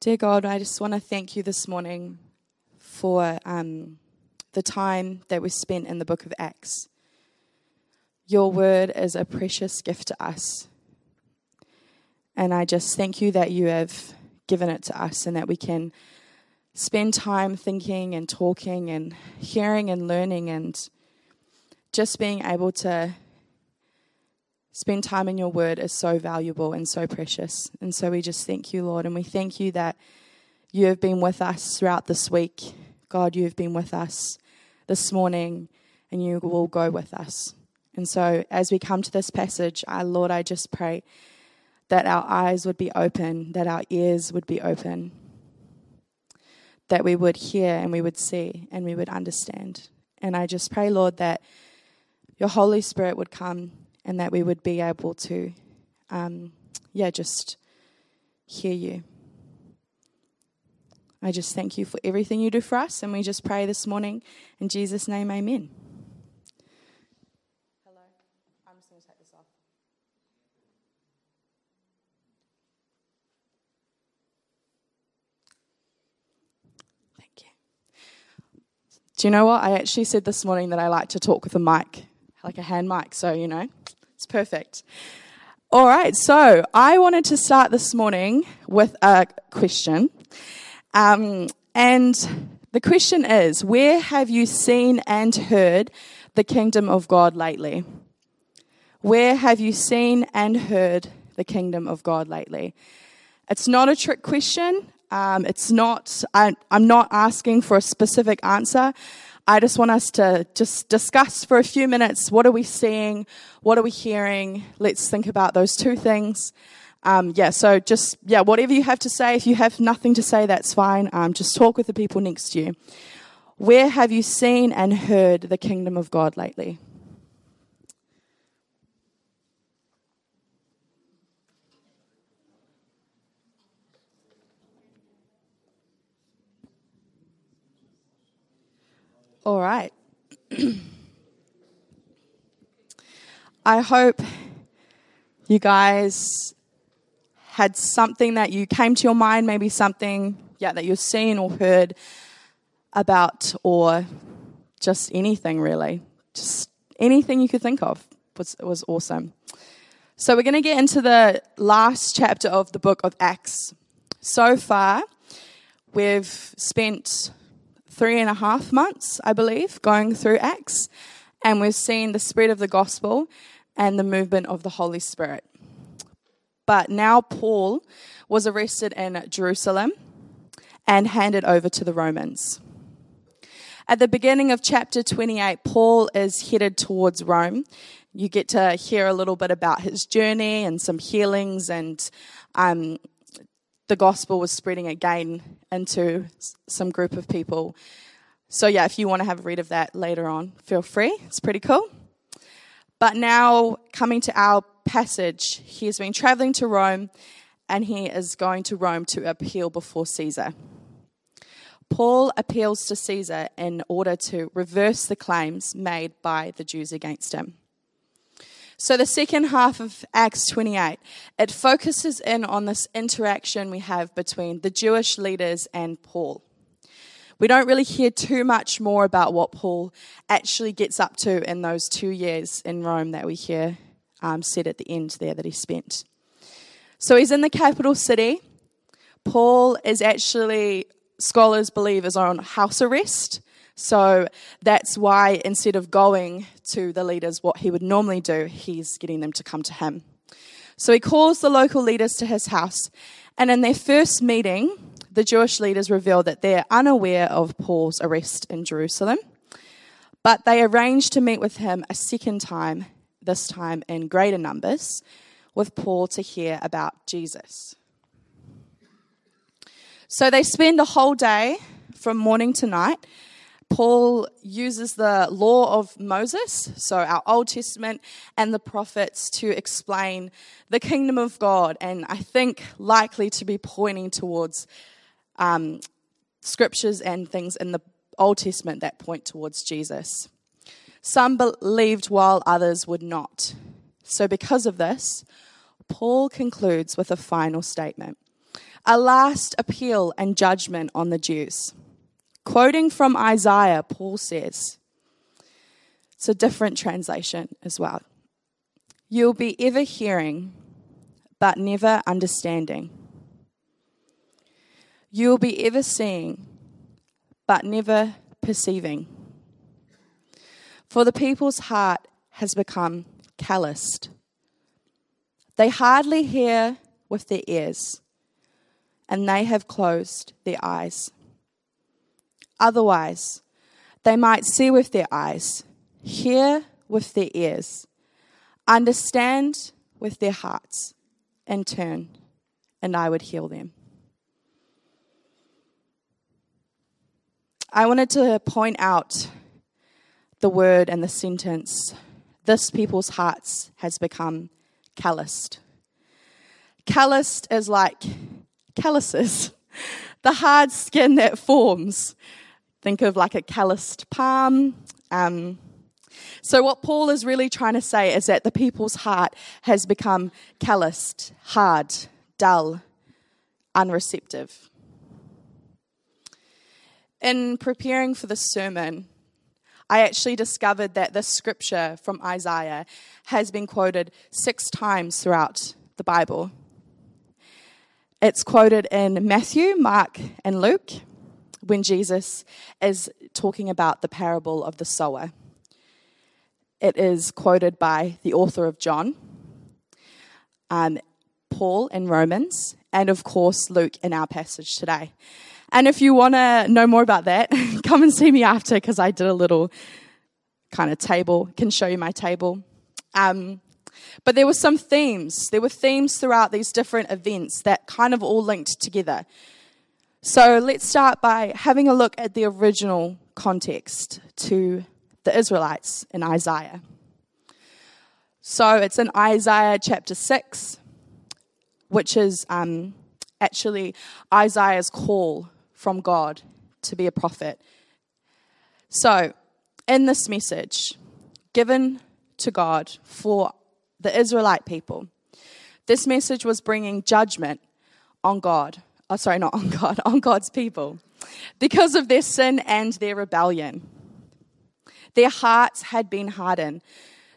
Dear God, I just want to thank you this morning for um, the time that we spent in the book of Acts. Your word is a precious gift to us. And I just thank you that you have given it to us and that we can spend time thinking and talking and hearing and learning and just being able to spend time in your word is so valuable and so precious. And so we just thank you, Lord. And we thank you that you have been with us throughout this week. God, you have been with us this morning and you will go with us. And so as we come to this passage, I, Lord, I just pray that our eyes would be open, that our ears would be open, that we would hear and we would see and we would understand. And I just pray, Lord, that your Holy Spirit would come and that we would be able to, um, yeah, just hear you. I just thank you for everything you do for us, and we just pray this morning in Jesus' name, amen. Hello, I'm just going to take this off. Thank you. Do you know what? I actually said this morning that I like to talk with a mic, like a hand mic, so you know, it's perfect. All right, so I wanted to start this morning with a question. Um, and the question is Where have you seen and heard the kingdom of God lately? Where have you seen and heard the kingdom of God lately? It's not a trick question. Um, it's not, I, I'm not asking for a specific answer. I just want us to just discuss for a few minutes what are we seeing, what are we hearing. Let's think about those two things. Um, yeah, so just, yeah, whatever you have to say. If you have nothing to say, that's fine. Um, just talk with the people next to you. Where have you seen and heard the kingdom of God lately? All right. I hope you guys had something that you came to your mind, maybe something yeah, that you've seen or heard about, or just anything really. Just anything you could think of was, was awesome. So, we're going to get into the last chapter of the book of Acts. So far, we've spent three and a half months, I believe, going through Acts, and we've seen the spread of the gospel and the movement of the Holy Spirit. But now Paul was arrested in Jerusalem and handed over to the Romans. At the beginning of chapter 28, Paul is headed towards Rome. You get to hear a little bit about his journey and some healings, and um, the gospel was spreading again into some group of people. So, yeah, if you want to have a read of that later on, feel free. It's pretty cool. But now, coming to our passage, he has been traveling to Rome and he is going to Rome to appeal before Caesar. Paul appeals to Caesar in order to reverse the claims made by the Jews against him. So the second half of Acts 28, it focuses in on this interaction we have between the Jewish leaders and Paul. We don't really hear too much more about what Paul actually gets up to in those two years in Rome that we hear um, said at the end there that he spent. So he's in the capital city. Paul is actually, scholars believe, is on house arrest. So that's why instead of going to the leaders, what he would normally do, he's getting them to come to him. So he calls the local leaders to his house, and in their first meeting, the Jewish leaders reveal that they're unaware of Paul's arrest in Jerusalem, but they arrange to meet with him a second time, this time in greater numbers, with Paul to hear about Jesus. So they spend a whole day from morning to night Paul uses the law of Moses, so our Old Testament and the prophets, to explain the kingdom of God, and I think likely to be pointing towards um, scriptures and things in the Old Testament that point towards Jesus. Some believed while others would not. So, because of this, Paul concludes with a final statement. a last appeal and judgment on the Jews. Quoting from Isaiah, Paul says, it's a different translation as well. You'll be ever hearing, but never understanding. You'll be ever seeing, but never perceiving. For the people's heart has become calloused. They hardly hear with their ears, and they have closed their eyes. Otherwise, they might see with their eyes, hear with their ears, understand with their hearts, and turn, and I would heal them. I wanted to point out the word and the sentence this people's hearts has become calloused. Calloused is like calluses, the hard skin that forms. Think of like a calloused palm. Um, so, what Paul is really trying to say is that the people's heart has become calloused, hard, dull, unreceptive. In preparing for this sermon, I actually discovered that this scripture from Isaiah has been quoted six times throughout the Bible. It's quoted in Matthew, Mark, and Luke when Jesus is talking about the parable of the sower. It is quoted by the author of John, um, Paul in Romans, and of course Luke in our passage today. And if you want to know more about that, come and see me after because I did a little kind of table, can show you my table. Um, but there were some themes. There were themes throughout these different events that kind of all linked together. So let's start by having a look at the original context to the Israelites in Isaiah. So it's in Isaiah chapter 6, which is um, actually Isaiah's call from God to be a prophet. So, in this message given to God for the Israelite people, this message was bringing judgment on God. Oh, sorry, not on God, on God's people because of their sin and their rebellion. Their hearts had been hardened.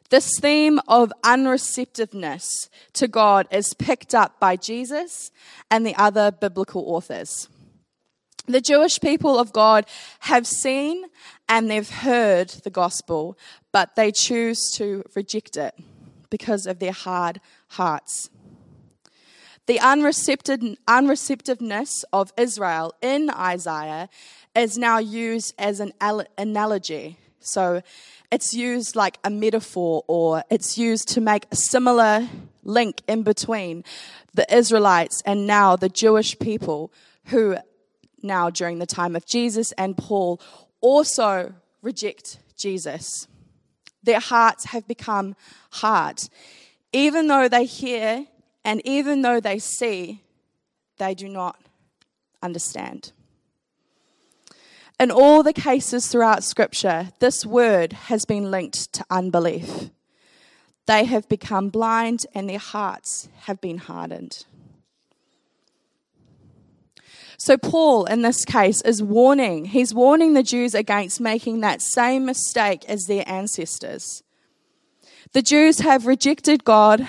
This theme of unreceptiveness to God is picked up by Jesus and the other biblical authors. The Jewish people of God have seen and they've heard the gospel, but they choose to reject it because of their hard hearts. The unreceptiveness of Israel in Isaiah is now used as an analogy. So it's used like a metaphor, or it's used to make a similar link in between the Israelites and now the Jewish people who now during the time of Jesus and Paul also reject Jesus. Their hearts have become hard. Even though they hear and even though they see, they do not understand. In all the cases throughout Scripture, this word has been linked to unbelief. They have become blind and their hearts have been hardened. So, Paul, in this case, is warning. He's warning the Jews against making that same mistake as their ancestors. The Jews have rejected God,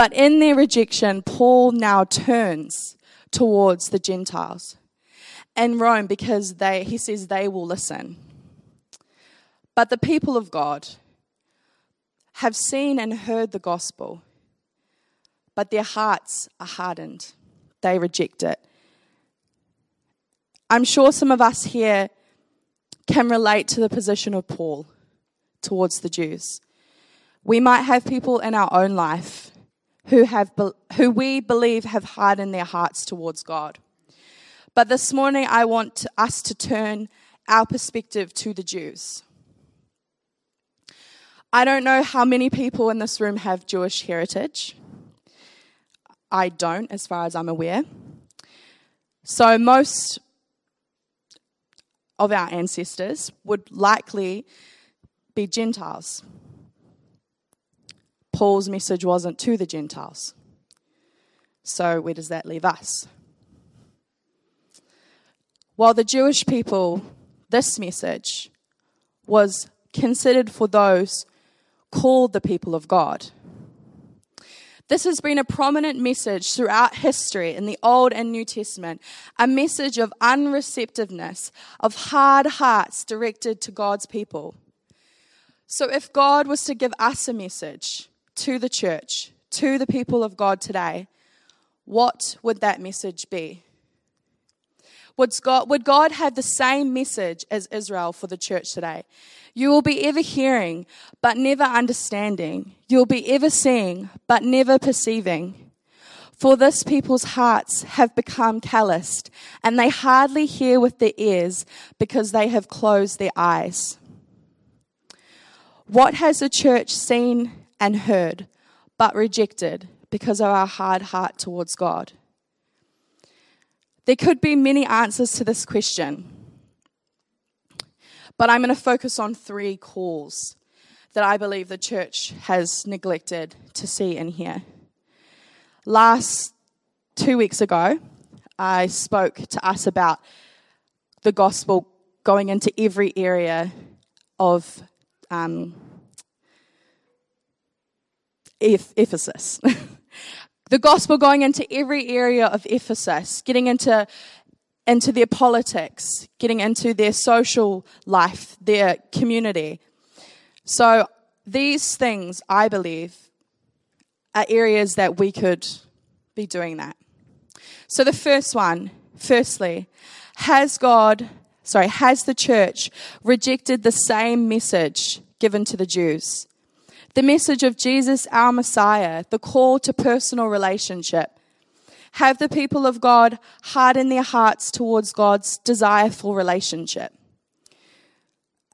but in their rejection, Paul now turns towards the Gentiles and Rome because they, he says they will listen. But the people of God have seen and heard the gospel, but their hearts are hardened. They reject it. I'm sure some of us here can relate to the position of Paul towards the Jews. We might have people in our own life who, have, who we believe have hardened their hearts towards God. But this morning, I want us to turn our perspective to the Jews. I don't know how many people in this room have Jewish heritage. I don't, as far as I'm aware. So, most of our ancestors would likely be Gentiles. Paul's message wasn't to the Gentiles. So, where does that leave us? while the Jewish people, this message was considered for those called the people of God. This has been a prominent message throughout history in the Old and New Testament, a message of unreceptiveness, of hard hearts directed to God's people. So, if God was to give us a message to the church, to the people of God today, what would that message be? Would God, would God have the same message as Israel for the church today? You will be ever hearing, but never understanding. You'll be ever seeing, but never perceiving. For this people's hearts have become calloused, and they hardly hear with their ears because they have closed their eyes. What has the church seen and heard, but rejected because of our hard heart towards God? There could be many answers to this question, but I'm going to focus on three calls that I believe the church has neglected to see and hear. Last two weeks ago, I spoke to us about the gospel going into every area of um, Ephesus. the gospel going into every area of Ephesus, getting into into their politics, getting into their social life, their community. So these things, I believe, are areas that we could be doing that. So the first one, firstly, has God, sorry, has the church rejected the same message given to the Jews? The message of Jesus, our Messiah, the call to personal relationship. Have the people of God harden their hearts towards God's desire for relationship.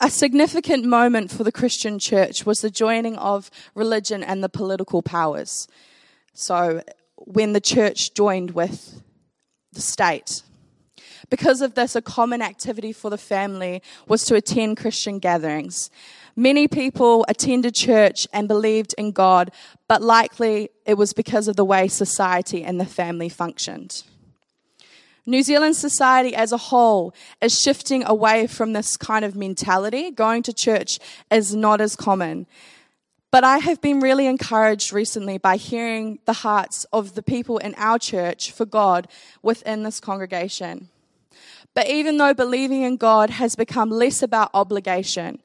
A significant moment for the Christian church was the joining of religion and the political powers. So, when the church joined with the state. Because of this, a common activity for the family was to attend Christian gatherings. Many people attended church and believed in God, but likely it was because of the way society and the family functioned. New Zealand society as a whole is shifting away from this kind of mentality. Going to church is not as common. But I have been really encouraged recently by hearing the hearts of the people in our church for God within this congregation. But even though believing in God has become less about obligation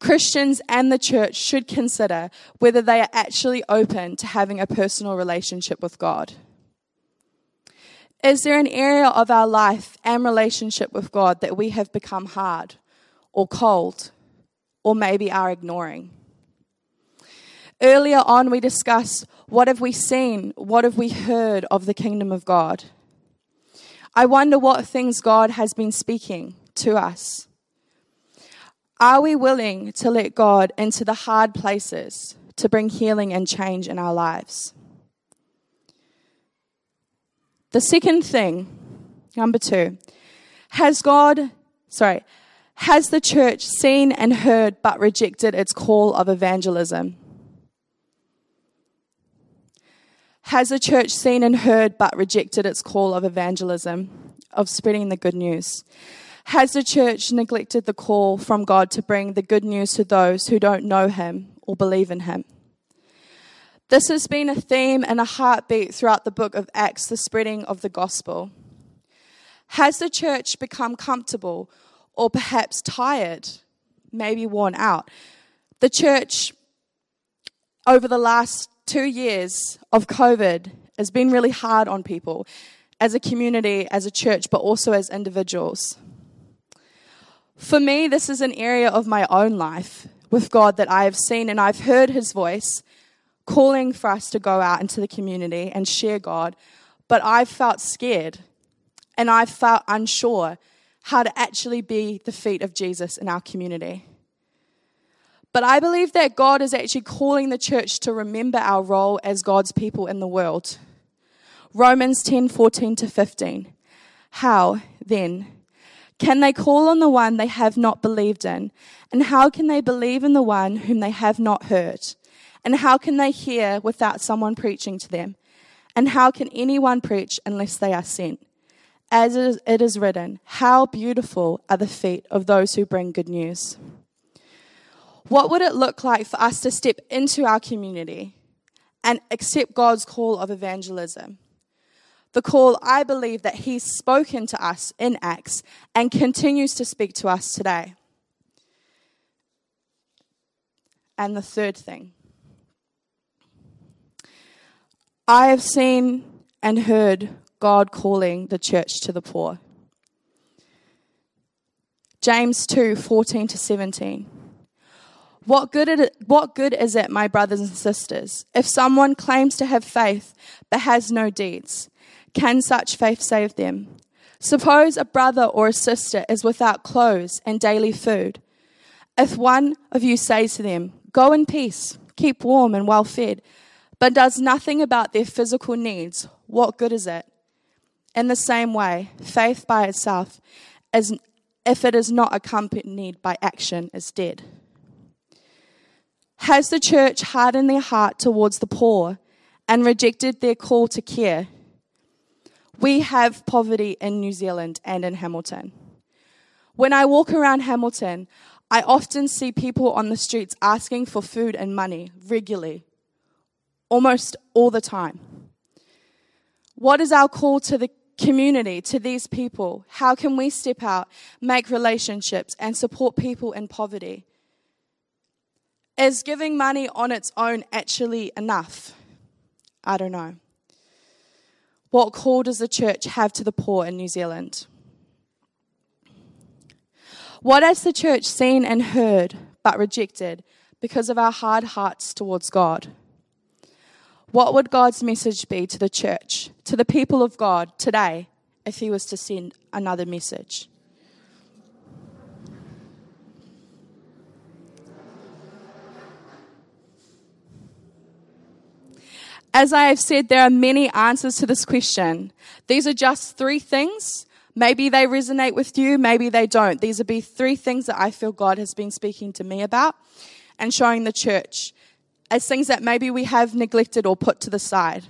Christians and the church should consider whether they are actually open to having a personal relationship with God. Is there an area of our life and relationship with God that we have become hard or cold or maybe are ignoring? Earlier on, we discussed what have we seen, what have we heard of the kingdom of God? I wonder what things God has been speaking to us. Are we willing to let God into the hard places to bring healing and change in our lives? The second thing, number two, has God, sorry, has the church seen and heard but rejected its call of evangelism? Has the church seen and heard but rejected its call of evangelism, of spreading the good news? Has the church neglected the call from God to bring the good news to those who don't know Him or believe in Him? This has been a theme and a heartbeat throughout the book of Acts, the spreading of the gospel. Has the church become comfortable or perhaps tired, maybe worn out? The church, over the last two years of COVID, has been really hard on people as a community, as a church, but also as individuals. For me, this is an area of my own life with God that I have seen and I've heard his voice calling for us to go out into the community and share God, but I've felt scared and I've felt unsure how to actually be the feet of Jesus in our community. But I believe that God is actually calling the church to remember our role as God's people in the world. Romans 10 14 to 15. How, then, can they call on the one they have not believed in? And how can they believe in the one whom they have not heard? And how can they hear without someone preaching to them? And how can anyone preach unless they are sent? As it is written, How beautiful are the feet of those who bring good news. What would it look like for us to step into our community and accept God's call of evangelism? The call I believe that He's spoken to us in Acts and continues to speak to us today. And the third thing I have seen and heard God calling the church to the poor. James 2 14 to 17. What good, it, what good is it, my brothers and sisters, if someone claims to have faith but has no deeds? Can such faith save them? Suppose a brother or a sister is without clothes and daily food. If one of you says to them, Go in peace, keep warm and well fed, but does nothing about their physical needs, what good is it? In the same way, faith by itself, is, if it is not accompanied by action, is dead. Has the church hardened their heart towards the poor and rejected their call to care? We have poverty in New Zealand and in Hamilton. When I walk around Hamilton, I often see people on the streets asking for food and money regularly almost all the time. What is our call to the community, to these people? How can we step out, make relationships, and support people in poverty? Is giving money on its own actually enough? I don't know. What call does the church have to the poor in New Zealand? What has the church seen and heard but rejected because of our hard hearts towards God? What would God's message be to the church, to the people of God today, if He was to send another message? As I have said, there are many answers to this question. These are just three things. Maybe they resonate with you, maybe they don't. These would be three things that I feel God has been speaking to me about and showing the church as things that maybe we have neglected or put to the side.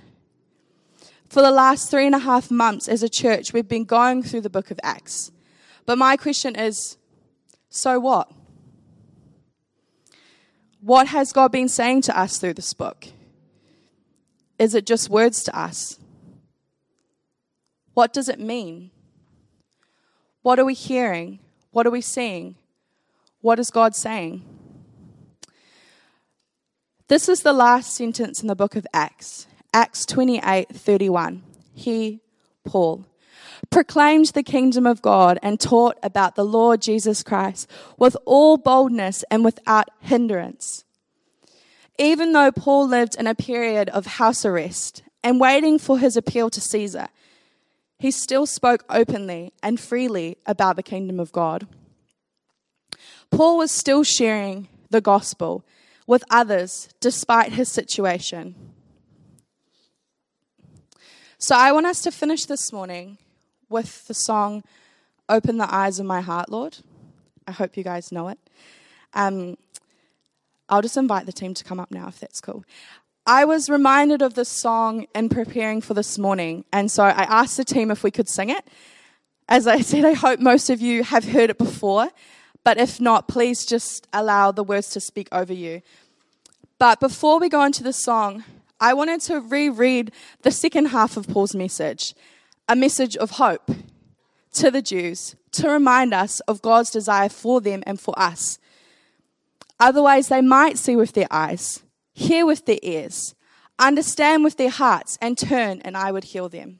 For the last three and a half months as a church, we've been going through the book of Acts. But my question is so what? What has God been saying to us through this book? Is it just words to us? What does it mean? What are we hearing? What are we seeing? What is God saying? This is the last sentence in the book of Acts, Acts 28 31. He, Paul, proclaimed the kingdom of God and taught about the Lord Jesus Christ with all boldness and without hindrance. Even though Paul lived in a period of house arrest and waiting for his appeal to Caesar, he still spoke openly and freely about the kingdom of God. Paul was still sharing the gospel with others despite his situation. So I want us to finish this morning with the song Open the Eyes of My Heart, Lord. I hope you guys know it. Um, I'll just invite the team to come up now if that's cool. I was reminded of this song in preparing for this morning, and so I asked the team if we could sing it. As I said, I hope most of you have heard it before, but if not, please just allow the words to speak over you. But before we go into the song, I wanted to reread the second half of Paul's message a message of hope to the Jews to remind us of God's desire for them and for us. Otherwise, they might see with their eyes, hear with their ears, understand with their hearts, and turn, and I would heal them.